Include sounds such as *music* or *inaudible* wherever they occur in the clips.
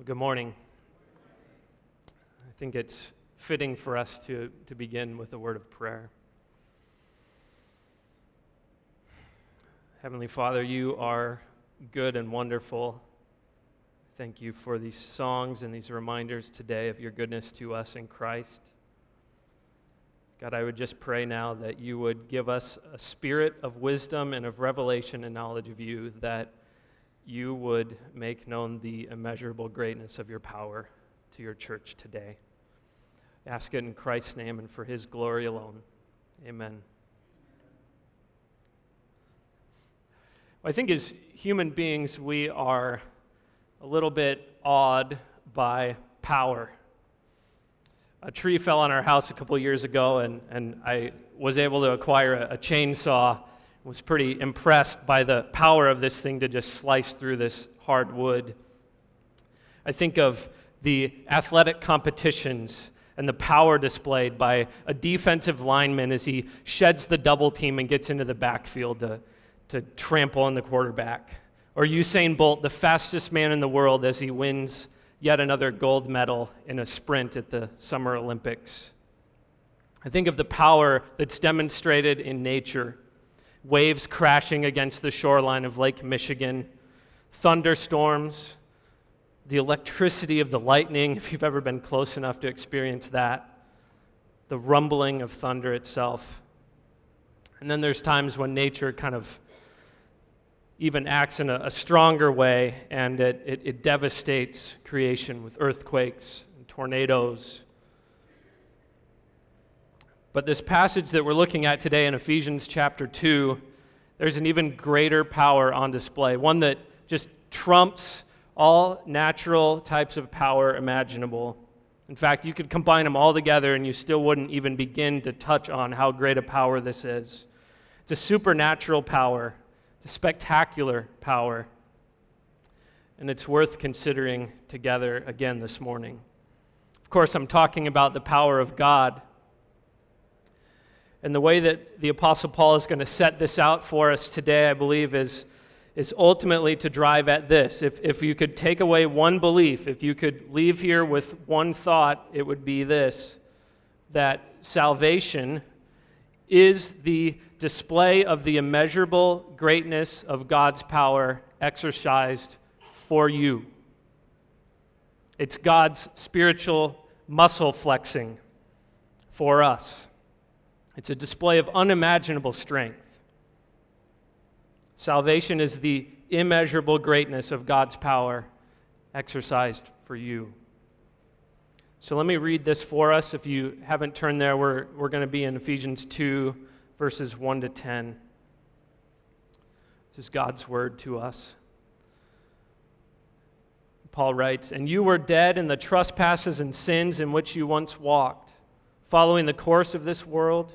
Well, good morning. I think it's fitting for us to, to begin with a word of prayer. Heavenly Father, you are good and wonderful. Thank you for these songs and these reminders today of your goodness to us in Christ. God, I would just pray now that you would give us a spirit of wisdom and of revelation and knowledge of you that you would make known the immeasurable greatness of your power to your church today. Ask it in Christ's name and for his glory alone. Amen. I think as human beings, we are a little bit awed by power. A tree fell on our house a couple years ago, and, and I was able to acquire a, a chainsaw was pretty impressed by the power of this thing to just slice through this hard wood. I think of the athletic competitions and the power displayed by a defensive lineman as he sheds the double team and gets into the backfield to, to trample on the quarterback. Or Usain Bolt, the fastest man in the world, as he wins yet another gold medal in a sprint at the Summer Olympics. I think of the power that's demonstrated in nature waves crashing against the shoreline of Lake Michigan, thunderstorms, the electricity of the lightning, *laughs* if you've ever been close enough to experience that, the rumbling of thunder itself. And then there's times when nature kind of even acts in a, a stronger way and it, it, it devastates creation with earthquakes and tornadoes but this passage that we're looking at today in Ephesians chapter 2, there's an even greater power on display, one that just trumps all natural types of power imaginable. In fact, you could combine them all together and you still wouldn't even begin to touch on how great a power this is. It's a supernatural power, it's a spectacular power, and it's worth considering together again this morning. Of course, I'm talking about the power of God and the way that the Apostle Paul is going to set this out for us today, I believe, is, is ultimately to drive at this. If, if you could take away one belief, if you could leave here with one thought, it would be this that salvation is the display of the immeasurable greatness of God's power exercised for you. It's God's spiritual muscle flexing for us. It's a display of unimaginable strength. Salvation is the immeasurable greatness of God's power exercised for you. So let me read this for us. If you haven't turned there, we're, we're going to be in Ephesians 2, verses 1 to 10. This is God's word to us. Paul writes, And you were dead in the trespasses and sins in which you once walked, following the course of this world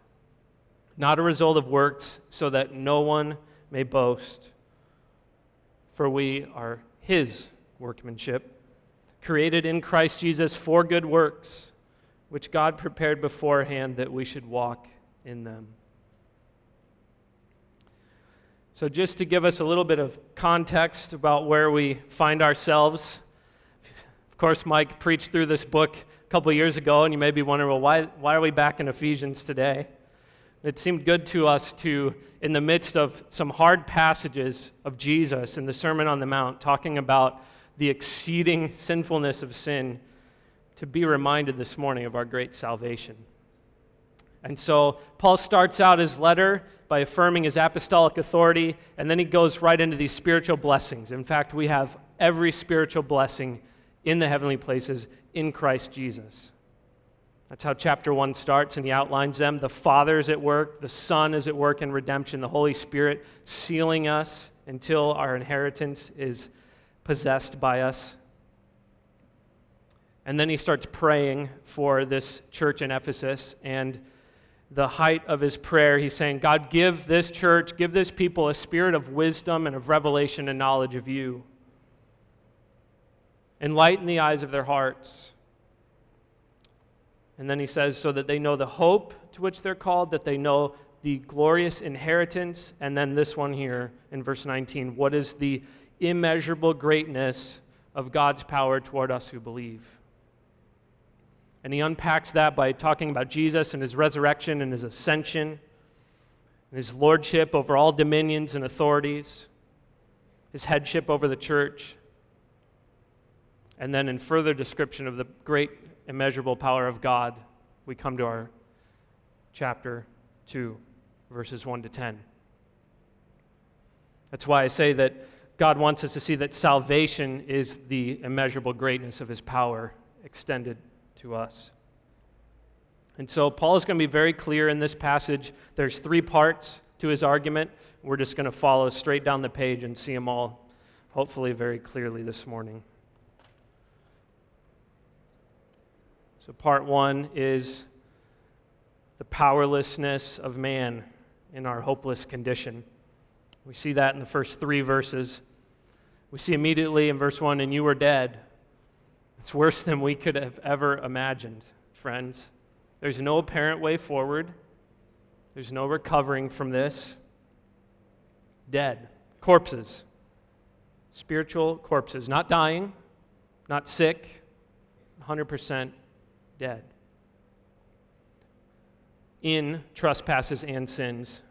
not a result of works, so that no one may boast. For we are his workmanship, created in Christ Jesus for good works, which God prepared beforehand that we should walk in them. So, just to give us a little bit of context about where we find ourselves, of course, Mike preached through this book a couple years ago, and you may be wondering, well, why, why are we back in Ephesians today? It seemed good to us to, in the midst of some hard passages of Jesus in the Sermon on the Mount, talking about the exceeding sinfulness of sin, to be reminded this morning of our great salvation. And so Paul starts out his letter by affirming his apostolic authority, and then he goes right into these spiritual blessings. In fact, we have every spiritual blessing in the heavenly places in Christ Jesus. That's how chapter 1 starts, and he outlines them. The Father is at work, the Son is at work in redemption, the Holy Spirit sealing us until our inheritance is possessed by us. And then he starts praying for this church in Ephesus, and the height of his prayer, he's saying, God, give this church, give this people a spirit of wisdom and of revelation and knowledge of you. Enlighten the eyes of their hearts. And then he says, so that they know the hope to which they're called, that they know the glorious inheritance. And then this one here in verse 19 what is the immeasurable greatness of God's power toward us who believe? And he unpacks that by talking about Jesus and his resurrection and his ascension and his lordship over all dominions and authorities, his headship over the church. And then, in further description of the great immeasurable power of God, we come to our chapter 2, verses 1 to 10. That's why I say that God wants us to see that salvation is the immeasurable greatness of his power extended to us. And so Paul is going to be very clear in this passage. There's three parts to his argument. We're just going to follow straight down the page and see them all, hopefully, very clearly this morning. So, part one is the powerlessness of man in our hopeless condition. We see that in the first three verses. We see immediately in verse one, and you were dead it's worse than we could have ever imagined, friends. There's no apparent way forward, there's no recovering from this. Dead, corpses, spiritual corpses, not dying, not sick, 100% dead. In trespasses and sins.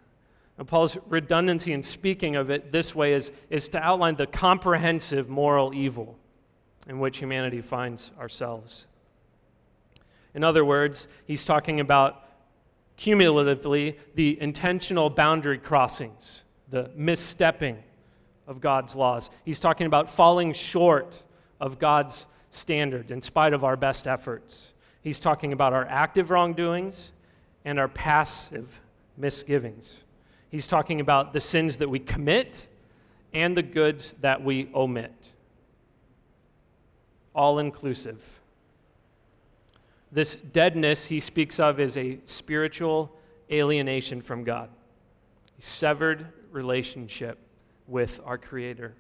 And Paul's redundancy in speaking of it this way is, is to outline the comprehensive moral evil in which humanity finds ourselves. In other words, he's talking about cumulatively the intentional boundary crossings, the misstepping of God's laws. He's talking about falling short of God's standards in spite of our best efforts. He's talking about our active wrongdoings and our passive misgivings. He's talking about the sins that we commit and the goods that we omit all inclusive. This deadness he speaks of is a spiritual alienation from God, a severed relationship with our Creator.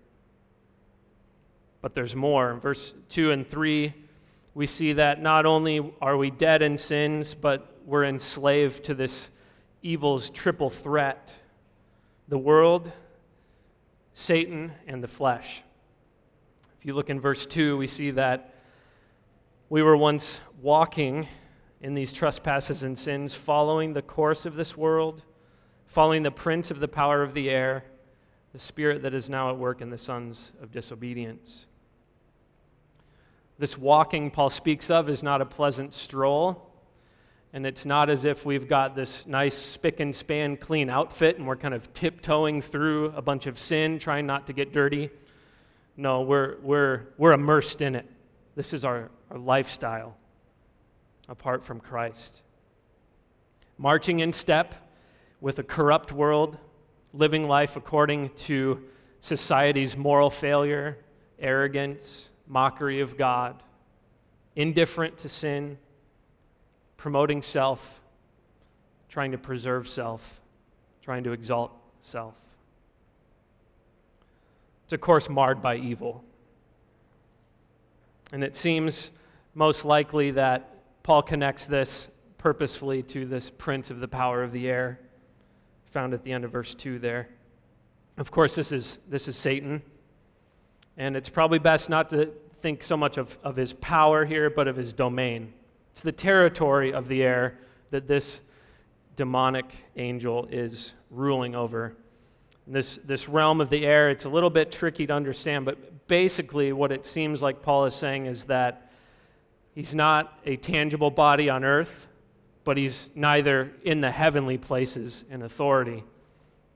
But there's more. Verse 2 and 3, we see that not only are we dead in sins, but we're enslaved to this evil's triple threat the world, Satan, and the flesh. If you look in verse 2, we see that we were once walking in these trespasses and sins, following the course of this world, following the prince of the power of the air, the spirit that is now at work in the sons of disobedience. This walking Paul speaks of is not a pleasant stroll, and it's not as if we've got this nice spick and span clean outfit and we're kind of tiptoeing through a bunch of sin, trying not to get dirty. No, we're, we're, we're immersed in it. This is our, our lifestyle apart from Christ. Marching in step with a corrupt world, living life according to society's moral failure, arrogance, mockery of God, indifferent to sin, promoting self, trying to preserve self, trying to exalt self. It's, of course, marred by evil. And it seems most likely that Paul connects this purposefully to this prince of the power of the air, found at the end of verse 2 there. Of course, this is, this is Satan. And it's probably best not to think so much of, of his power here, but of his domain. It's the territory of the air that this demonic angel is ruling over this, this realm of the air. It's a little bit tricky to understand, but basically, what it seems like Paul is saying is that He's not a tangible body on earth, but he's neither in the heavenly places in authority,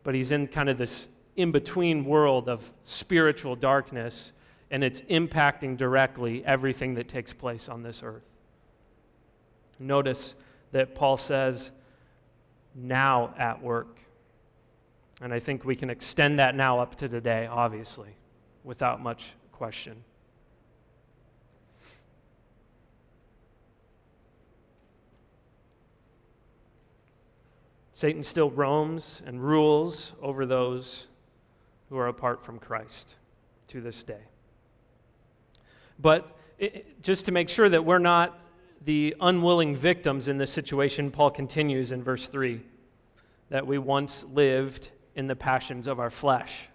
but he's in kind of this in between world of spiritual darkness, and it's impacting directly everything that takes place on this earth. Notice that Paul says, now at work. And I think we can extend that now up to today, obviously, without much question. Satan still roams and rules over those who are apart from Christ to this day. But it, just to make sure that we're not the unwilling victims in this situation, Paul continues in verse 3 that we once lived in the passions of our flesh.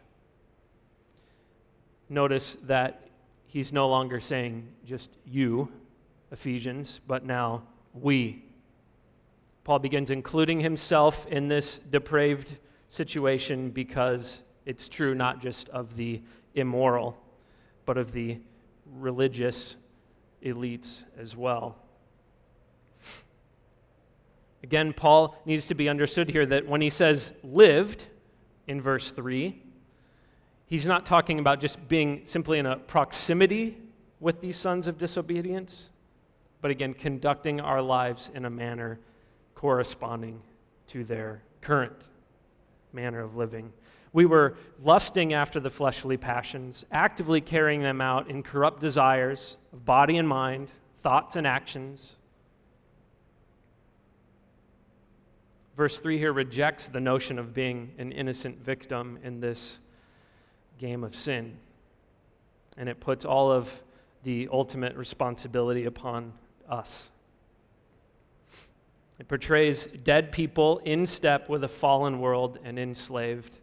Notice that he's no longer saying just you, Ephesians, but now we. Paul begins including himself in this depraved situation because it's true not just of the immoral, but of the religious elites as well. Again, Paul needs to be understood here that when he says lived in verse 3, he's not talking about just being simply in a proximity with these sons of disobedience, but again, conducting our lives in a manner corresponding to their current manner of living. We were lusting after the fleshly passions, actively carrying them out in corrupt desires of body and mind, thoughts and actions. Verse 3 here rejects the notion of being an innocent victim in this game of sin. And it puts all of the ultimate responsibility upon us. It portrays dead people in step with a fallen world and enslaved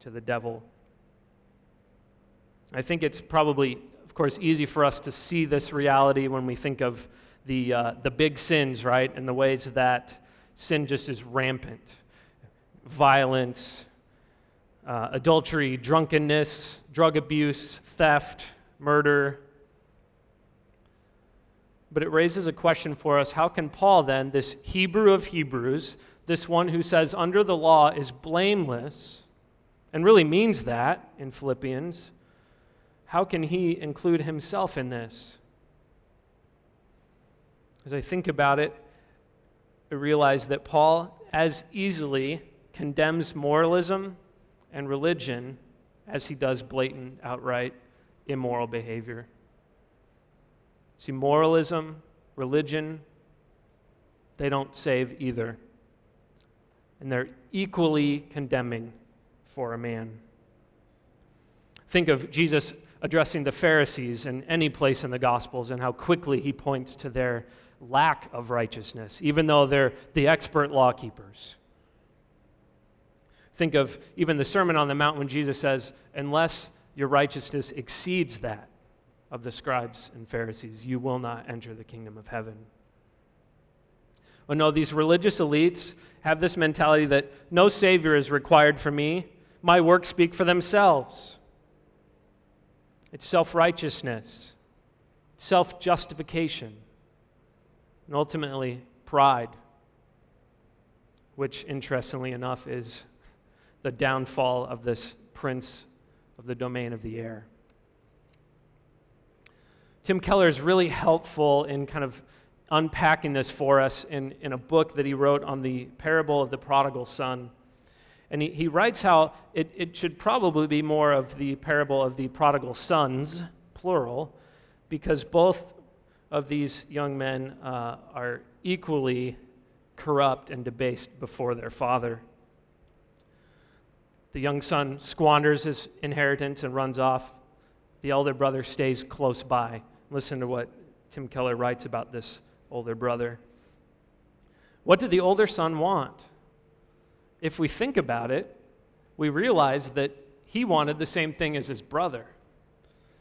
to the devil. I think it's probably, of course, easy for us to see this reality when we think of the, uh, the big sins, right? And the ways that sin just is rampant violence, uh, adultery, drunkenness, drug abuse, theft, murder. But it raises a question for us how can Paul, then, this Hebrew of Hebrews, this one who says under the law is blameless, and really means that in Philippians, how can he include himself in this? As I think about it, I realize that Paul as easily condemns moralism and religion as he does blatant, outright immoral behavior. See, moralism, religion, they don't save either. And they're equally condemning for a man. Think of Jesus addressing the Pharisees in any place in the Gospels and how quickly he points to their lack of righteousness, even though they're the expert law keepers. Think of even the Sermon on the Mount when Jesus says, Unless your righteousness exceeds that of the scribes and Pharisees, you will not enter the kingdom of heaven. Well, no, these religious elites have this mentality that no Savior is required for me my works speak for themselves. It's self righteousness, self justification, and ultimately pride, which, interestingly enough, is the downfall of this prince of the domain of the air. Tim Keller is really helpful in kind of unpacking this for us in, in a book that he wrote on the parable of the prodigal son. And he, he writes how it, it should probably be more of the parable of the prodigal sons, plural, because both of these young men uh, are equally corrupt and debased before their father. The young son squanders his inheritance and runs off. The elder brother stays close by. Listen to what Tim Keller writes about this older brother. What did the older son want? If we think about it, we realize that he wanted the same thing as his brother.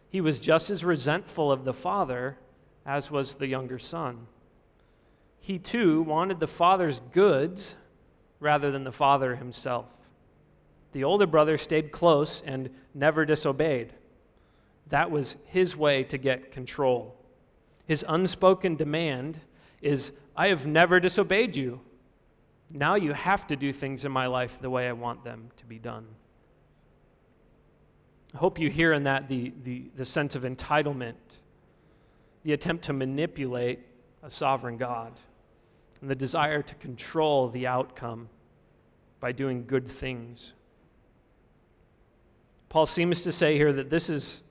He was just as resentful of the father as was the younger son. He too wanted the father's goods rather than the father himself. The older brother stayed close and never disobeyed. That was his way to get control. His unspoken demand is I have never disobeyed you. Now you have to do things in my life the way I want them to be done. I hope you hear in that the, the, the sense of entitlement, the attempt to manipulate a sovereign God, and the desire to control the outcome by doing good things. Paul seems to say here that this is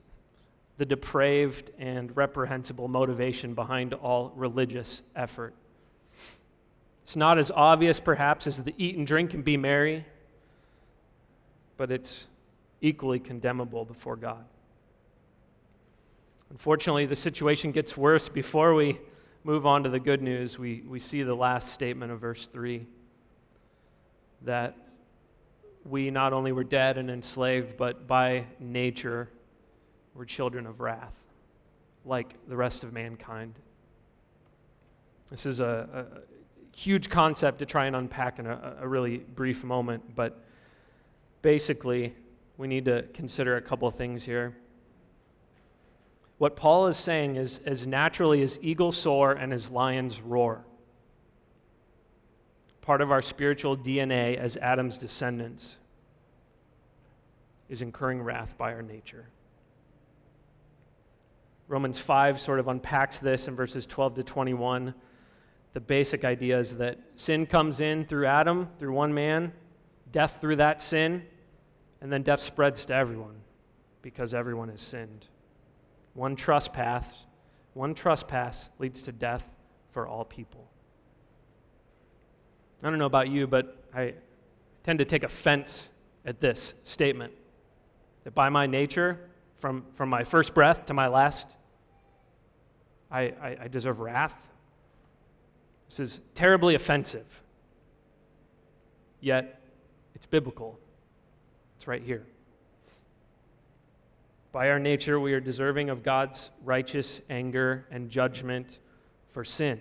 the depraved and reprehensible motivation behind all religious effort. It's not as obvious, perhaps, as the eat and drink and be merry, but it's equally condemnable before God. Unfortunately, the situation gets worse. Before we move on to the good news, we, we see the last statement of verse 3 that we not only were dead and enslaved, but by nature were children of wrath, like the rest of mankind. This is a, a huge concept to try and unpack in a, a really brief moment, but basically, we need to consider a couple of things here. What Paul is saying is as naturally as eagles soar and as lions roar. Part of our spiritual DNA as Adam's descendants is incurring wrath by our nature. Romans 5 sort of unpacks this in verses 12 to 21. The basic idea is that sin comes in through Adam, through one man, death through that sin, and then death spreads to everyone because everyone has sinned. One trespass, one trespass leads to death for all people. I don't know about you, but I tend to take offense at this statement that by my nature, from, from my first breath to my last, I, I, I deserve wrath. This is terribly offensive. Yet, it's biblical. It's right here. By our nature, we are deserving of God's righteous anger and judgment for sin.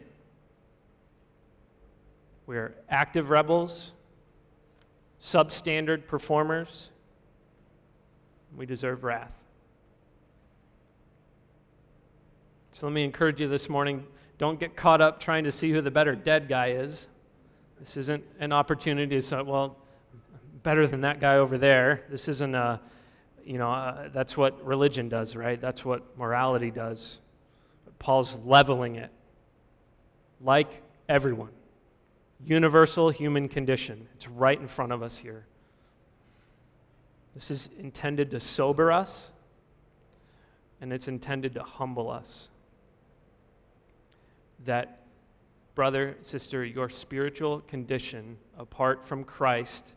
We are active rebels, substandard performers. We deserve wrath. So let me encourage you this morning don't get caught up trying to see who the better dead guy is. This isn't an opportunity to say, well, better than that guy over there. This isn't a, you know, uh, that's what religion does, right? That's what morality does. But Paul's leveling it like everyone. Universal human condition. It's right in front of us here. This is intended to sober us, and it's intended to humble us. That, brother, sister, your spiritual condition apart from Christ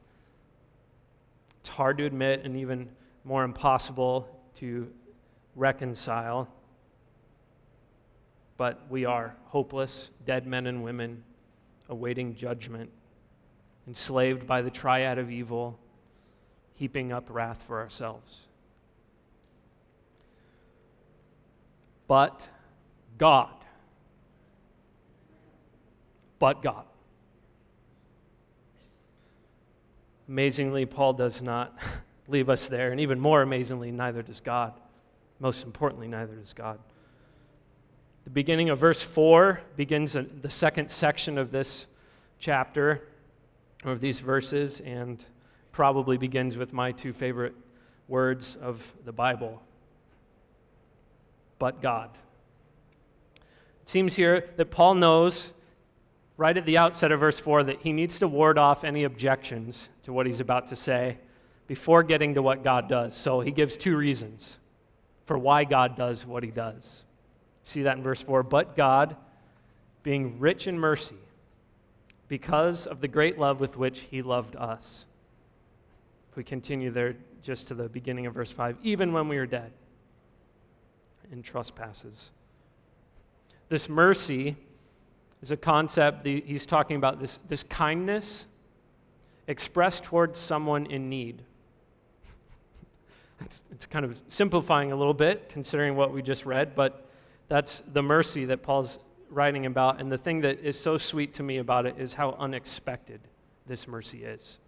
it's hard to admit and even more impossible to reconcile. But we are hopeless, dead men and women awaiting judgment, enslaved by the triad of evil, heaping up wrath for ourselves. But God. But God. Amazingly, Paul does not *laughs* leave us there. And even more amazingly, neither does God. Most importantly, neither does God. The beginning of verse 4 begins the second section of this chapter, of these verses, and probably begins with my two favorite words of the Bible but God. It seems here that Paul knows right at the outset of verse 4 that he needs to ward off any objections to what he's about to say before getting to what God does. So he gives two reasons for why God does what he does. See that in verse 4. But God, being rich in mercy, because of the great love with which he loved us. If we continue there just to the beginning of verse 5, even when we were dead in trespasses. This mercy is a concept he's talking about this, this kindness expressed towards someone in need. *laughs* It's, it's kind of simplifying a little bit considering what we just read, but that's the mercy that Paul's writing about. And the thing that is so sweet to me about it is how unexpected this mercy is.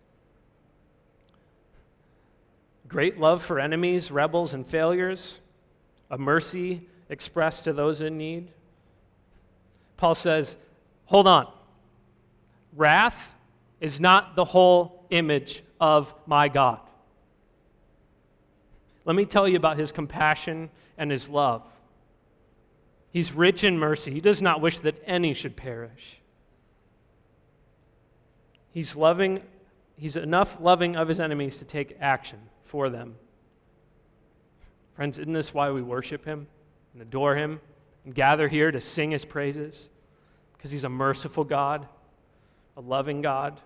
Great love for enemies, rebels, and failures, a mercy expressed to those in need Paul says, hold on. Wrath is not the whole image of my God. Let me tell you about his compassion and his love. He's rich in mercy. He does not wish that any should perish. He's loving, he's enough loving of his enemies to take action for them. Friends, isn't this why we worship him and adore him gather here to sing his praises? Because he's a merciful God, a loving God.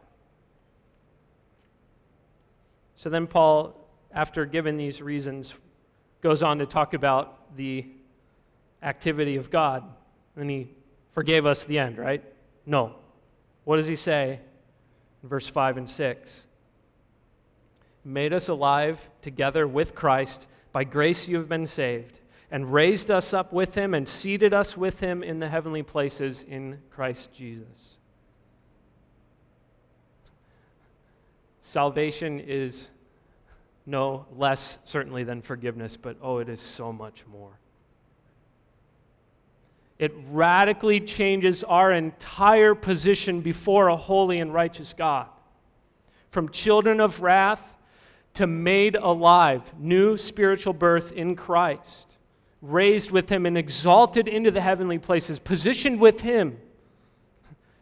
So then Paul, after giving these reasons, goes on to talk about the activity of God. And he forgave us the end, right? No. What does he say in verse 5 and 6? Made us alive together with Christ. By grace you have been saved, and raised us up with him, and seated us with him in the heavenly places in Christ Jesus. Salvation is no less, certainly, than forgiveness, but oh, it is so much more. It radically changes our entire position before a holy and righteous God. From children of wrath to made alive, new spiritual birth in Christ, raised with Him and exalted into the heavenly places, positioned with Him.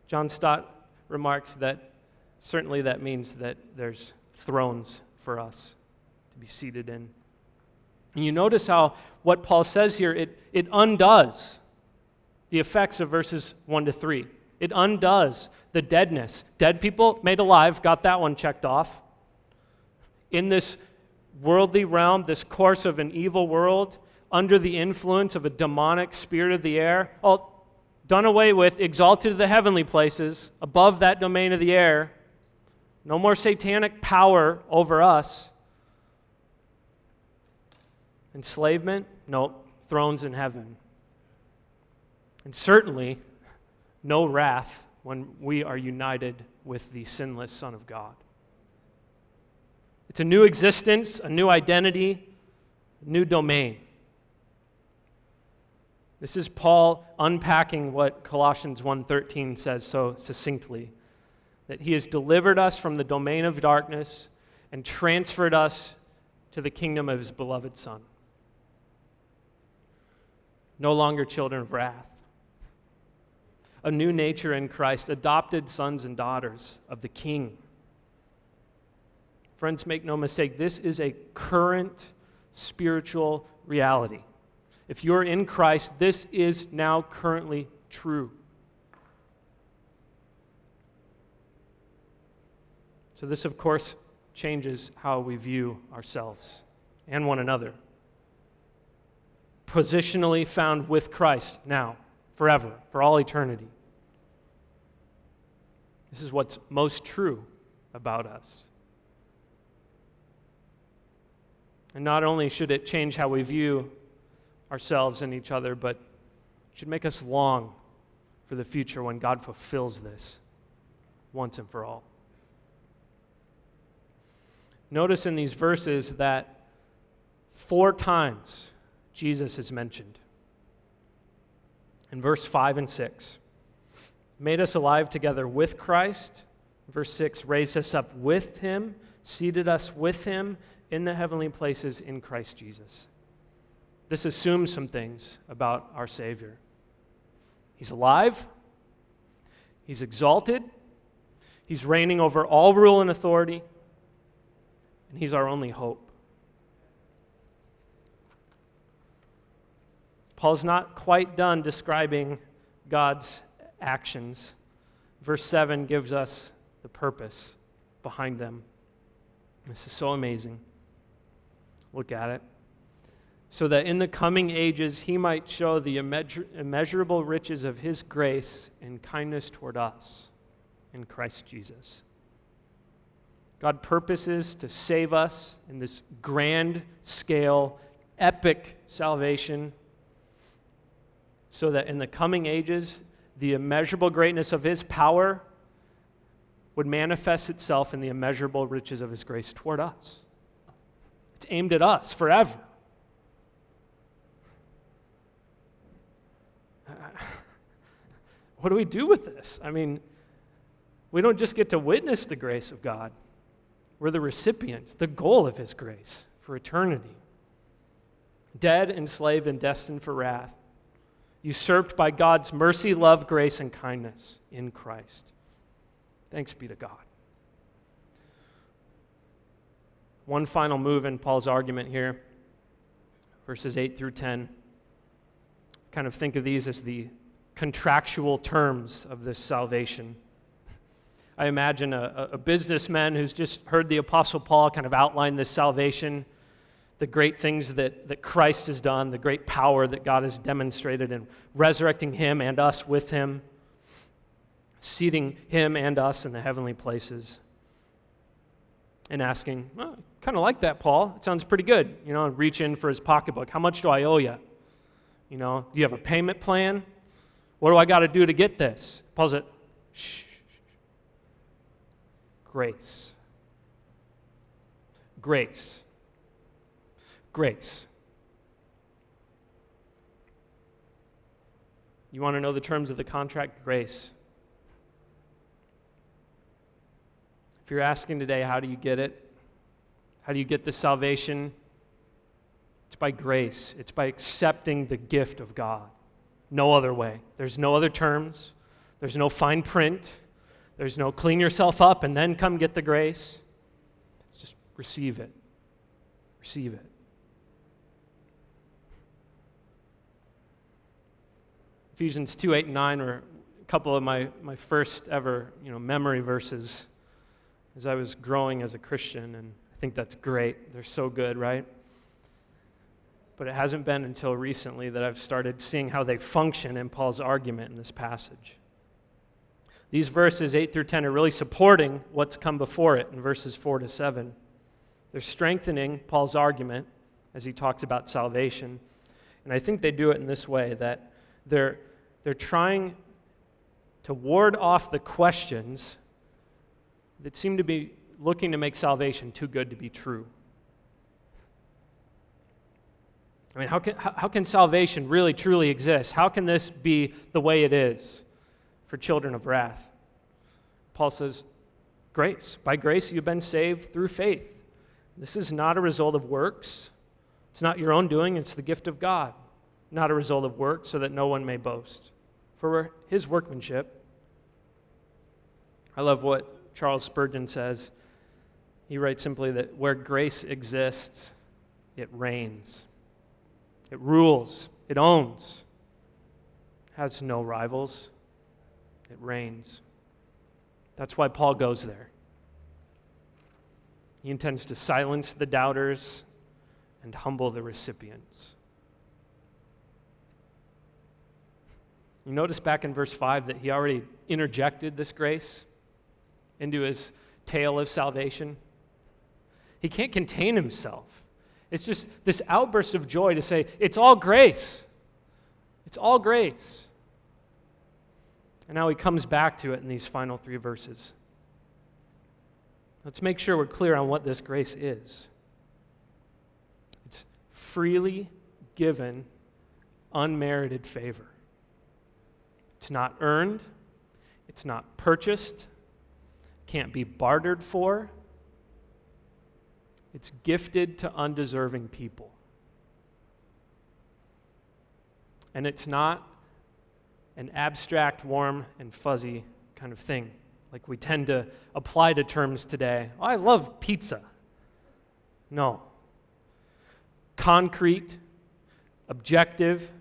John Stott remarks that certainly that means that there's thrones for us to be seated in. And you notice how what Paul says here, it, it undoes the effects of verses 1 to 3. It undoes the deadness. Dead people made alive, got that one checked off. In this worldly realm, this course of an evil world, under the influence of a demonic spirit of the air, all done away with, exalted to the heavenly places, above that domain of the air. No more satanic power over us. Enslavement? Nope. Thrones in heaven. And certainly, no wrath when we are united with the sinless Son of God. It's a new existence, a new identity, a new domain. This is Paul unpacking what Colossians 1:13 says so succinctly that he has delivered us from the domain of darkness and transferred us to the kingdom of his beloved son. No longer children of wrath a new nature in Christ, adopted sons and daughters of the King. Friends, make no mistake, this is a current spiritual reality. If you're in Christ, this is now currently true. So, this, of course, changes how we view ourselves and one another. Positionally found with Christ now forever, for all eternity. This is what's most true about us. And not only should it change how we view ourselves and each other, but should make us long for the future when God fulfills this once and for all. Notice in these verses that four times Jesus is mentioned in verse 5 and 6. Made us alive together with Christ. Verse 6 raised us up with him, seated us with him in the heavenly places in Christ Jesus. This assumes some things about our Savior. He's alive, He's exalted, He's reigning over all rule and authority, and He's our only hope. Paul's not quite done describing God's actions. Verse 7 gives us the purpose behind them. This is so amazing. Look at it. So that in the coming ages he might show the immeasurable riches of his grace and kindness toward us in Christ Jesus. God purposes to save us in this grand scale, epic salvation so that in the coming ages, the immeasurable greatness of his power would manifest itself in the immeasurable riches of his grace toward us. It's aimed at us forever. What do we do with this? I mean, we don't just get to witness the grace of God, we're the recipients, the goal of His grace for eternity. Dead, enslaved, and destined for wrath, usurped by God's mercy, love, grace, and kindness in Christ. Thanks be to God. One final move in Paul's argument here, verses 8 through 10. Kind of think of these as the contractual terms of this salvation. I imagine a, a businessman who's just heard the Apostle Paul kind of outline this salvation, the great things that, that Christ has done, the great power that God has demonstrated in resurrecting him and us with him, seating him and us in the heavenly places, and asking, oh, kind of like that, Paul. It sounds pretty good. You know, reach in for his pocketbook. How much do I owe you? You know, do you have a payment plan? What do I got to do to get this? Paul's it. Shh. Grace. Grace. Grace. You want to know the terms of the contract? Grace. If you're asking today, how do you get it? How do you get the salvation? It's by grace, it's by accepting the gift of God. No other way. There's no other terms, there's no fine print, there's no clean yourself up and then come get the grace. Just receive it. Receive it. Ephesians 2 8 and 9 are a couple of my, my first ever you know, memory verses as I was growing as a Christian, and I think that's great. They're so good, right? But it hasn't been until recently that I've started seeing how they function in Paul's argument in this passage. These verses 8 through 10 are really supporting what's come before it in verses 4 to 7. They're strengthening Paul's argument as he talks about salvation. And I think they do it in this way that they're, they're trying to ward off the questions that seem to be looking to make salvation too good to be true. I mean, how can, how can salvation really truly exist? How can this be the way it is for children of wrath? Paul says, grace. By grace, you've been saved through faith. This is not a result of works. It's not your own doing, it's the gift of God, not a result of works, so that no one may boast. For his workmanship. I love what Charles Spurgeon says. He writes simply that where grace exists, it reigns, it rules, it owns, has no rivals, it reigns. That's why Paul goes there. He intends to silence the doubters and humble the recipients. You notice back in verse 5 that he already interjected this grace into his tale of salvation. He can't contain himself. It's just this outburst of joy to say, It's all grace. It's all grace. And now he comes back to it in these final three verses. Let's make sure we're clear on what this grace is it's freely given, unmerited favor. It's not earned, it's not purchased, can't be bartered for. It's gifted to undeserving people. And it's not an abstract, warm, and fuzzy kind of thing like we tend to apply to terms today. Oh, I love pizza. No. Concrete, objective,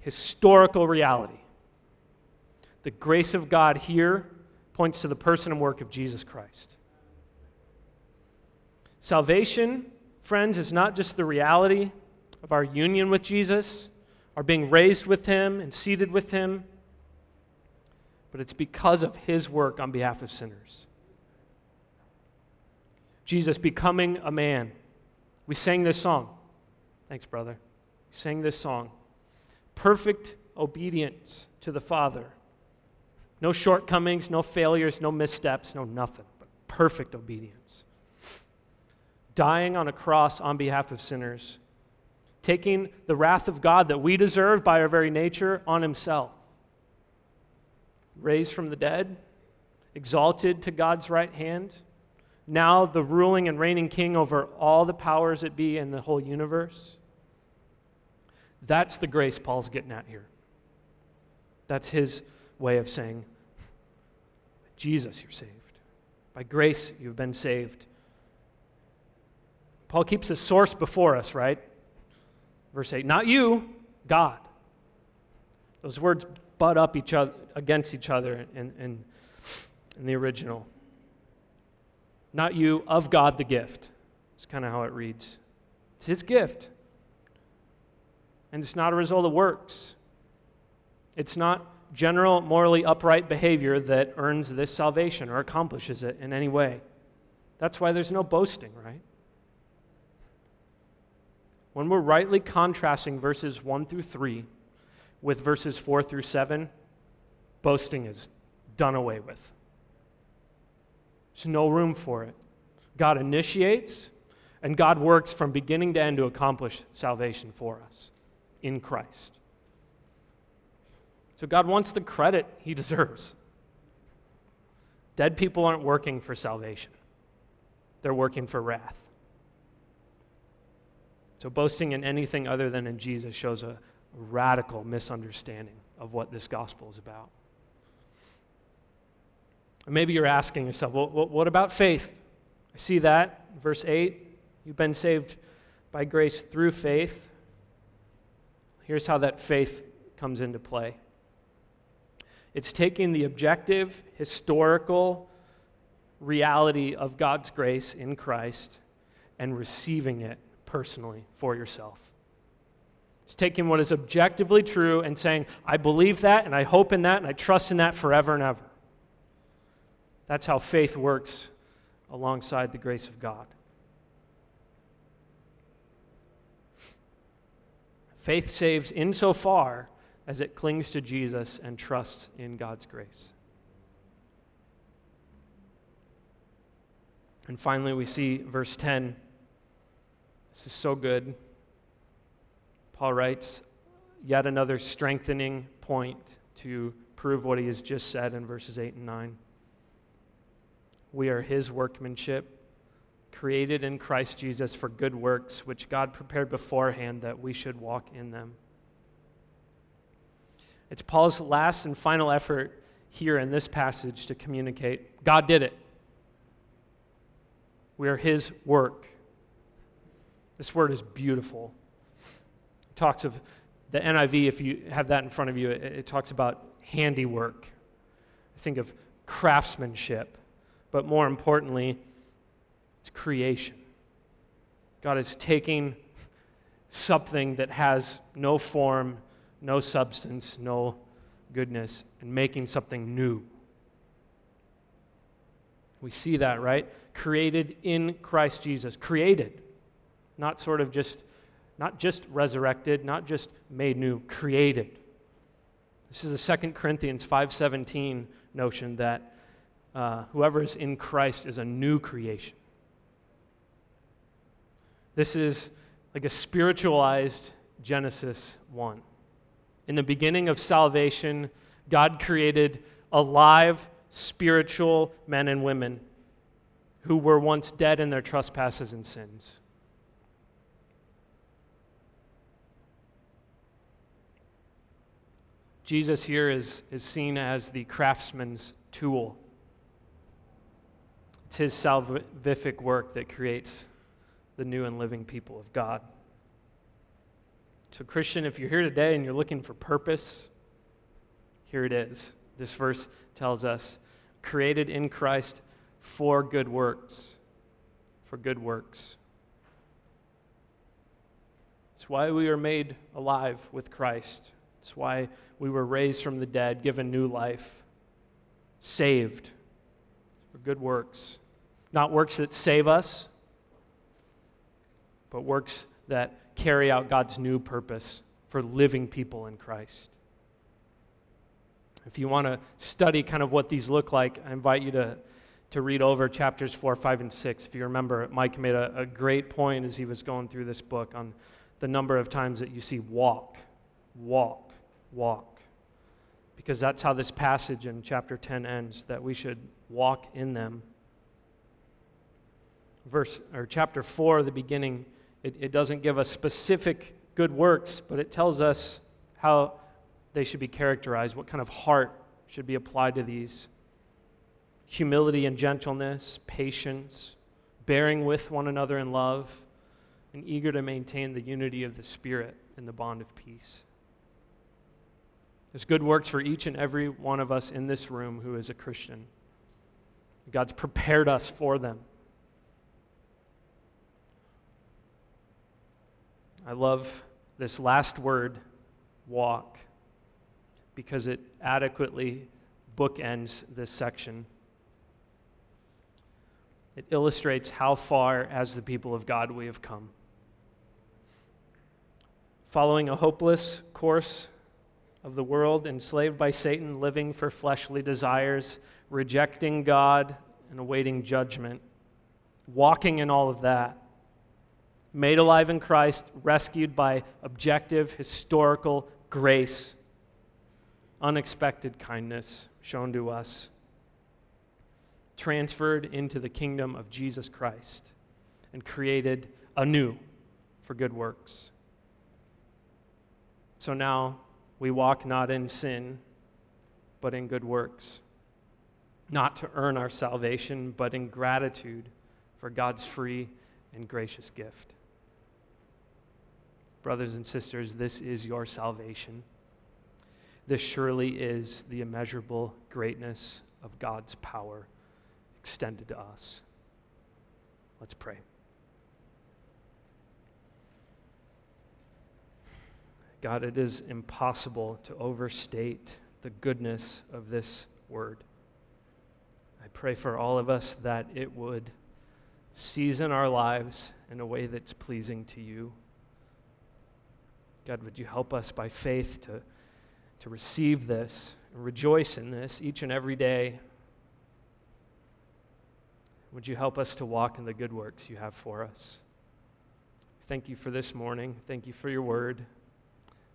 historical reality. The grace of God here points to the person and work of Jesus Christ. Salvation, friends, is not just the reality of our union with Jesus, our being raised with Him and seated with Him, but it's because of His work on behalf of sinners. Jesus becoming a man. We sang this song. Thanks, brother. We sang this song. Perfect obedience to the Father no shortcomings, no failures, no missteps, no nothing, but perfect obedience. Dying on a cross on behalf of sinners, taking the wrath of God that we deserve by our very nature on himself. raised from the dead, exalted to God's right hand, now the ruling and reigning king over all the powers that be in the whole universe. That's the grace Paul's getting at here. That's his way of saying, Jesus, you're saved. By grace, you've been saved. Paul keeps his source before us, right? Verse 8, not you, God. Those words butt up each other against each other in, in, in the original. Not you, of God the gift. It's kind of how it reads. It's his gift. And it's not a result of works. It's not general morally upright behavior that earns this salvation or accomplishes it in any way. That's why there's no boasting, right? When we're rightly contrasting verses 1 through 3 with verses 4 through 7, boasting is done away with. There's no room for it. God initiates, and God works from beginning to end to accomplish salvation for us in Christ. So God wants the credit he deserves. Dead people aren't working for salvation, they're working for wrath. So boasting in anything other than in Jesus shows a radical misunderstanding of what this gospel is about. Maybe you're asking yourself, well, what about faith? I see that. Verse 8, you've been saved by grace through faith. Here's how that faith comes into play it's taking the objective, historical reality of God's grace in Christ and receiving it personally for yourself. It's taking what is objectively true and saying, I believe that and I hope in that and I trust in that forever and ever. That's how faith works alongside the grace of God. Faith saves insofar as it clings to Jesus and trusts in God's grace. And finally, we see verse 10. This is so good. Paul writes, yet another strengthening point to prove what he has just said in verses 8 and 9. We are his workmanship, created in Christ Jesus for good works, which God prepared beforehand that we should walk in them. It's Paul's last and final effort here in this passage to communicate God did it. We are his work. This word is beautiful. It talks of the NIV, if you have that in front of you, it, it talks about handiwork. I Think of craftsmanship, but more importantly, it's creation. God is taking something that has no form no substance, no goodness, and making something new. We see that, right? Created in Christ Jesus. Created. Not sort of just not just resurrected, not just made new, created. This is the Second Corinthians 5:17 notion that uh, whoever is in Christ is a new creation. This is like a spiritualized Genesis 1. In the beginning of salvation, God created alive, spiritual men and women who were once dead in their trespasses and sins. Jesus here is, is seen as the craftsman's tool. It's his salvific work that creates the new and living people of God. So, Christian, if you're here today and you're looking for purpose, here it is. This verse tells us created in Christ for good works. For good works. It's why we are made alive with Christ. It's why we were raised from the dead, given new life, saved for good works. Not works that save us, but works that carry out God's new purpose for living people in Christ. If you want to study kind of what these look like, I invite you to, to read over chapters 4, 5, and 6. If you remember, Mike made a, a great point as he was going through this book on the number of times that you see walk, walk, walk. because that's how this passage in chapter 10 ends, that we should walk in them. Verse or chapter 4, the beginning, it, it doesn't give us specific good works, but it tells us how they should be characterized, what kind of heart should be applied to these humility and gentleness, patience, bearing with one another in love, and eager to maintain the unity of the Spirit in the bond of peace. There's good works for each and every one of us in this room who is a Christian. God's prepared us for them. I love this last word, walk, because it adequately bookends this section. It illustrates how far, as the people of God, we have come. Following a hopeless course of the world, enslaved by Satan, living for fleshly desires, rejecting God, and awaiting judgment. Walking in all of that. Made alive in Christ, rescued by objective, historical grace, unexpected kindness shown to us, transferred into the kingdom of Jesus Christ, and created anew for good works. So now, we walk not in sin, but in good works. Not to earn our salvation, but in gratitude for God's free and gracious gift. Brothers and sisters, this is your salvation. This surely is the immeasurable greatness of God's power extended to us. Let's pray. God, it is impossible to overstate the goodness of this word. I pray for all of us that it would season our lives in a way that's pleasing to you. God, would you help us by faith to, to receive this and rejoice in this each and every day? Would you help us to walk in the good works you have for us? Thank you for this morning. Thank you for your word.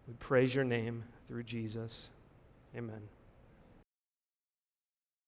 We praise your name through Jesus. Amen.